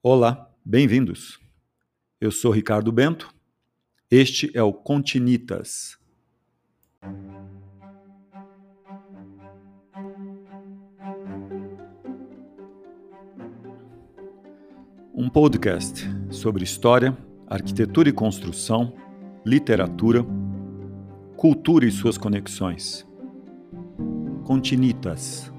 Olá, bem-vindos. Eu sou Ricardo Bento. Este é o Continitas. Um podcast sobre história, arquitetura e construção, literatura, cultura e suas conexões. Continitas.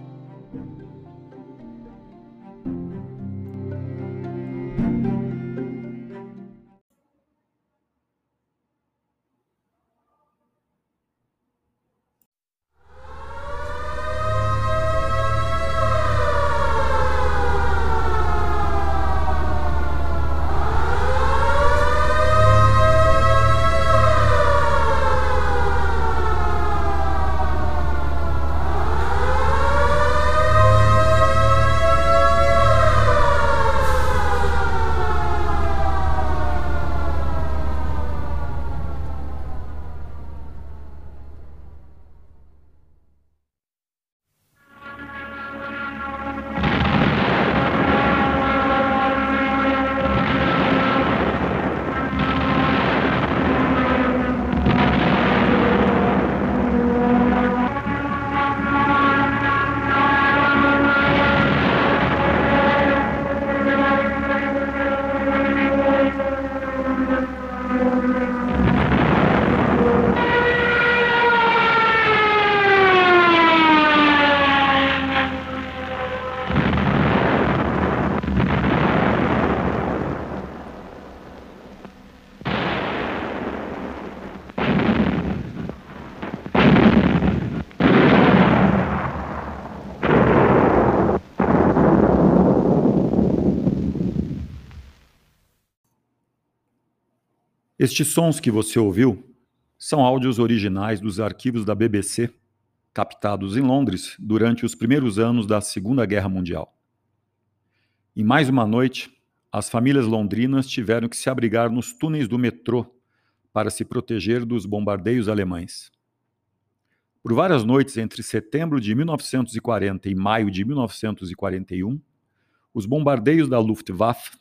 Estes sons que você ouviu são áudios originais dos arquivos da BBC, captados em Londres durante os primeiros anos da Segunda Guerra Mundial. Em mais uma noite, as famílias londrinas tiveram que se abrigar nos túneis do metrô para se proteger dos bombardeios alemães. Por várias noites entre setembro de 1940 e maio de 1941, os bombardeios da Luftwaffe,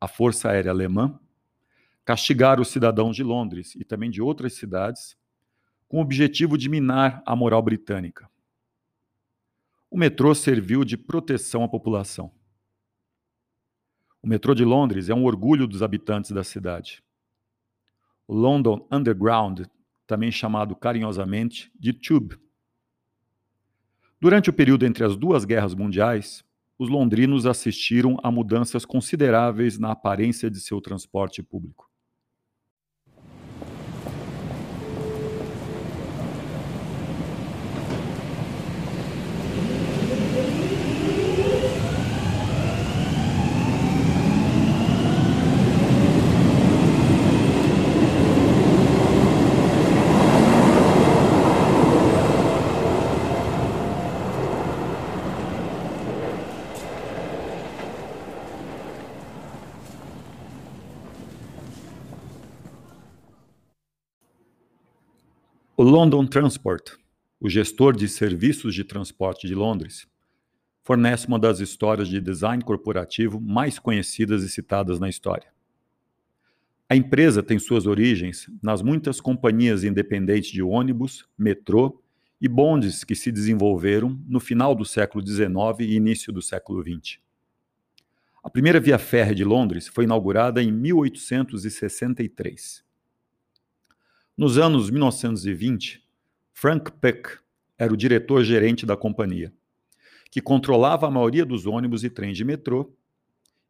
a Força Aérea Alemã, castigar os cidadãos de Londres e também de outras cidades, com o objetivo de minar a moral britânica. O metrô serviu de proteção à população. O metrô de Londres é um orgulho dos habitantes da cidade. O London Underground, também chamado carinhosamente de Tube. Durante o período entre as duas guerras mundiais, os londrinos assistiram a mudanças consideráveis na aparência de seu transporte público. London Transport, o gestor de serviços de transporte de Londres, fornece uma das histórias de design corporativo mais conhecidas e citadas na história. A empresa tem suas origens nas muitas companhias independentes de ônibus, metrô e bondes que se desenvolveram no final do século XIX e início do século XX. A primeira via férrea de Londres foi inaugurada em 1863. Nos anos 1920, Frank Peck era o diretor-gerente da companhia, que controlava a maioria dos ônibus e trens de metrô.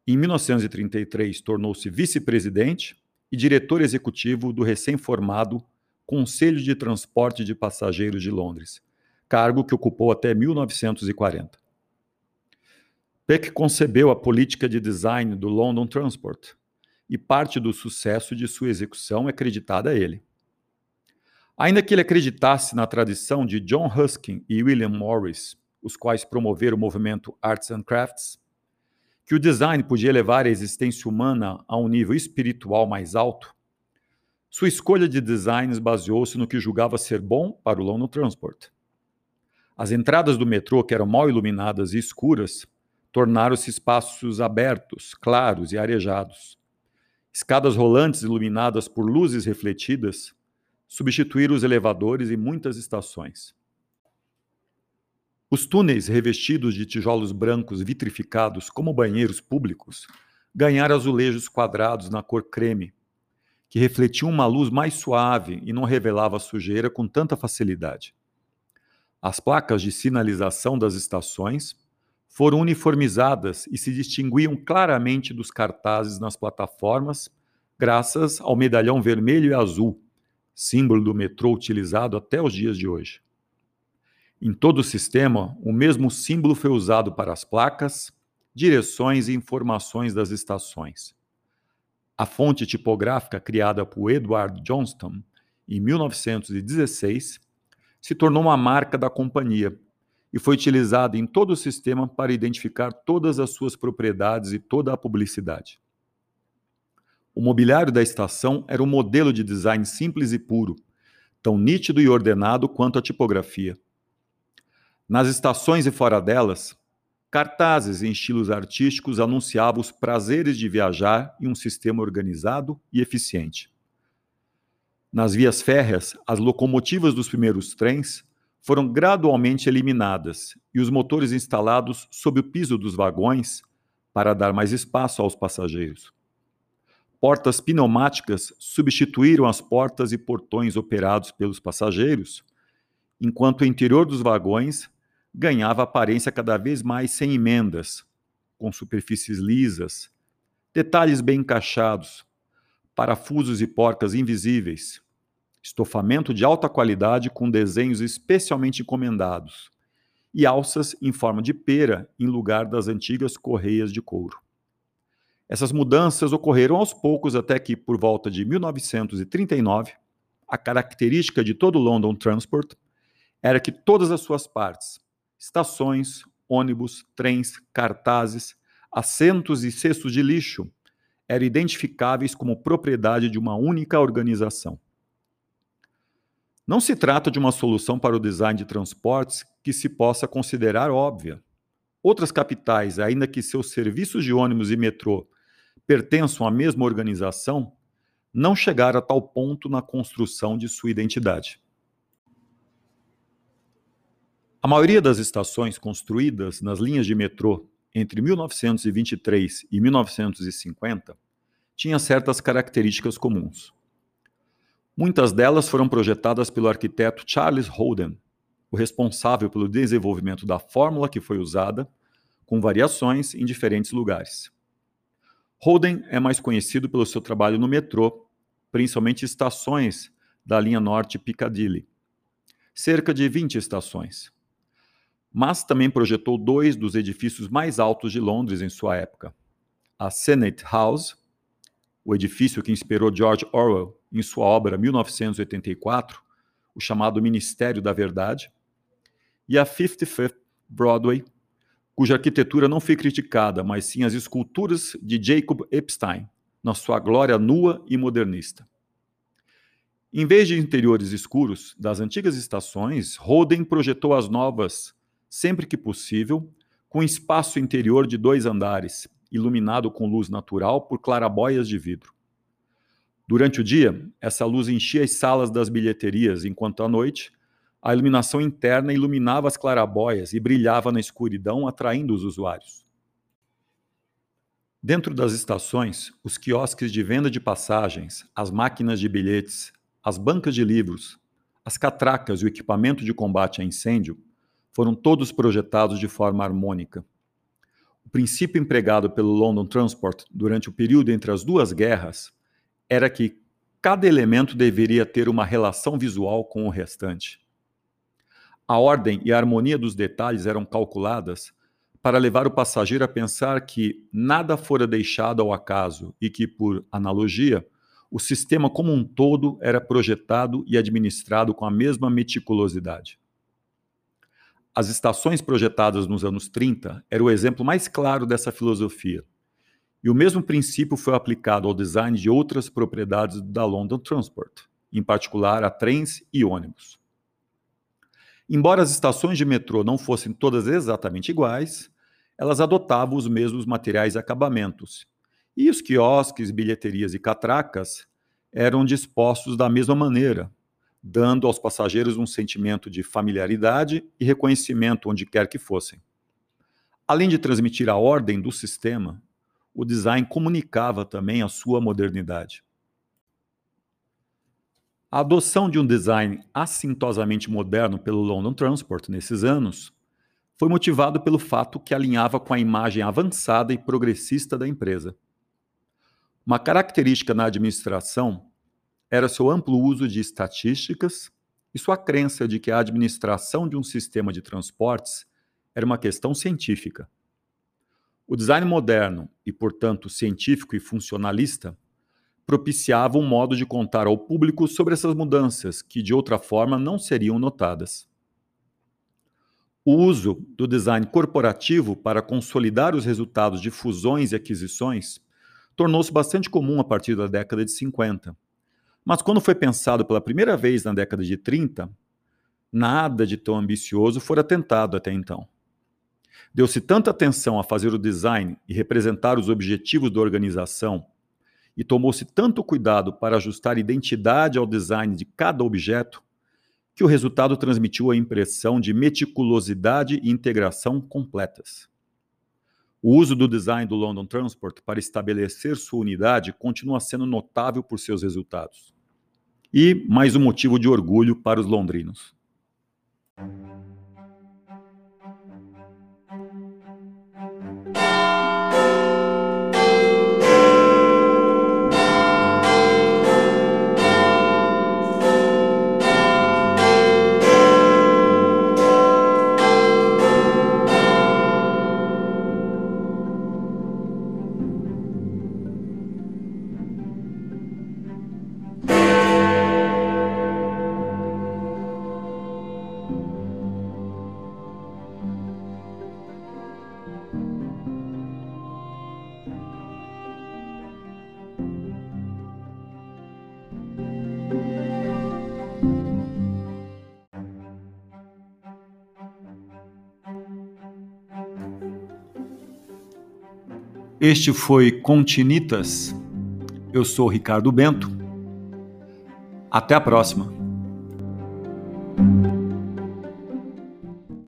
Em 1933, tornou-se vice-presidente e diretor executivo do recém-formado Conselho de Transporte de Passageiros de Londres, cargo que ocupou até 1940. Peck concebeu a política de design do London Transport, e parte do sucesso de sua execução é creditada a ele. Ainda que ele acreditasse na tradição de John Ruskin e William Morris, os quais promoveram o movimento Arts and Crafts, que o design podia levar a existência humana a um nível espiritual mais alto, sua escolha de designs baseou-se no que julgava ser bom para o London Transport. As entradas do metrô, que eram mal iluminadas e escuras, tornaram-se espaços abertos, claros e arejados. Escadas rolantes iluminadas por luzes refletidas substituíram os elevadores em muitas estações. Os túneis revestidos de tijolos brancos vitrificados como banheiros públicos ganharam azulejos quadrados na cor creme, que refletiam uma luz mais suave e não revelava sujeira com tanta facilidade. As placas de sinalização das estações foram uniformizadas e se distinguiam claramente dos cartazes nas plataformas, graças ao medalhão vermelho e azul, símbolo do metrô utilizado até os dias de hoje. Em todo o sistema, o mesmo símbolo foi usado para as placas, direções e informações das estações. A fonte tipográfica criada por Edward Johnston em 1916 se tornou uma marca da companhia e foi utilizada em todo o sistema para identificar todas as suas propriedades e toda a publicidade. O mobiliário da estação era um modelo de design simples e puro, tão nítido e ordenado quanto a tipografia. Nas estações e fora delas, Cartazes em estilos artísticos anunciavam os prazeres de viajar em um sistema organizado e eficiente. Nas vias férreas, as locomotivas dos primeiros trens foram gradualmente eliminadas e os motores instalados sob o piso dos vagões para dar mais espaço aos passageiros. Portas pneumáticas substituíram as portas e portões operados pelos passageiros, enquanto o interior dos vagões ganhava aparência cada vez mais sem emendas, com superfícies lisas, detalhes bem encaixados, parafusos e porcas invisíveis, estofamento de alta qualidade com desenhos especialmente encomendados e alças em forma de pera em lugar das antigas correias de couro. Essas mudanças ocorreram aos poucos até que, por volta de 1939, a característica de todo o London Transport era que todas as suas partes, estações, ônibus, trens, cartazes, assentos e cestos de lixo eram identificáveis como propriedade de uma única organização. Não se trata de uma solução para o design de transportes que se possa considerar óbvia. Outras capitais, ainda que seus serviços de ônibus e metrô pertençam à mesma organização, não chegaram a tal ponto na construção de sua identidade. A maioria das estações construídas nas linhas de metrô entre 1923 e 1950 tinha certas características comuns. Muitas delas foram projetadas pelo arquiteto Charles Holden, o responsável pelo desenvolvimento da fórmula que foi usada, com variações em diferentes lugares. Holden é mais conhecido pelo seu trabalho no metrô, principalmente estações da linha norte Piccadilly. Cerca de 20 estações mas também projetou dois dos edifícios mais altos de Londres em sua época: a Senate House, o edifício que inspirou George Orwell em sua obra 1984, o chamado Ministério da Verdade, e a 55th Broadway, cuja arquitetura não foi criticada, mas sim as esculturas de Jacob Epstein, na sua glória nua e modernista. Em vez de interiores escuros das antigas estações, Roden projetou as novas sempre que possível, com espaço interior de dois andares, iluminado com luz natural por clarabóias de vidro. Durante o dia, essa luz enchia as salas das bilheterias, enquanto à noite, a iluminação interna iluminava as clarabóias e brilhava na escuridão, atraindo os usuários. Dentro das estações, os quiosques de venda de passagens, as máquinas de bilhetes, as bancas de livros, as catracas e o equipamento de combate a incêndio foram todos projetados de forma harmônica. O princípio empregado pelo London Transport durante o período entre as duas guerras era que cada elemento deveria ter uma relação visual com o restante. A ordem e a harmonia dos detalhes eram calculadas para levar o passageiro a pensar que nada fora deixado ao acaso e que, por analogia, o sistema como um todo era projetado e administrado com a mesma meticulosidade. As estações projetadas nos anos 30 eram o exemplo mais claro dessa filosofia. E o mesmo princípio foi aplicado ao design de outras propriedades da London Transport, em particular a trens e ônibus. Embora as estações de metrô não fossem todas exatamente iguais, elas adotavam os mesmos materiais e acabamentos. E os quiosques, bilheterias e catracas eram dispostos da mesma maneira, dando aos passageiros um sentimento de familiaridade e reconhecimento onde quer que fossem. Além de transmitir a ordem do sistema, o design comunicava também a sua modernidade. A adoção de um design assintosamente moderno pelo London Transport nesses anos foi motivado pelo fato que alinhava com a imagem avançada e progressista da empresa. Uma característica na administração era seu amplo uso de estatísticas e sua crença de que a administração de um sistema de transportes era uma questão científica. O design moderno e, portanto, científico e funcionalista propiciava um modo de contar ao público sobre essas mudanças que, de outra forma, não seriam notadas. O uso do design corporativo para consolidar os resultados de fusões e aquisições tornou-se bastante comum a partir da década de 50 mas quando foi pensado pela primeira vez na década de 30, nada de tão ambicioso fora tentado até então. Deu-se tanta atenção a fazer o design e representar os objetivos da organização, e tomou-se tanto cuidado para ajustar identidade ao design de cada objeto, que o resultado transmitiu a impressão de meticulosidade e integração completas. O uso do design do London Transport para estabelecer sua unidade continua sendo notável por seus resultados e mais um motivo de orgulho para os londrinos. Este foi Continitas. Eu sou Ricardo Bento. Até a próxima.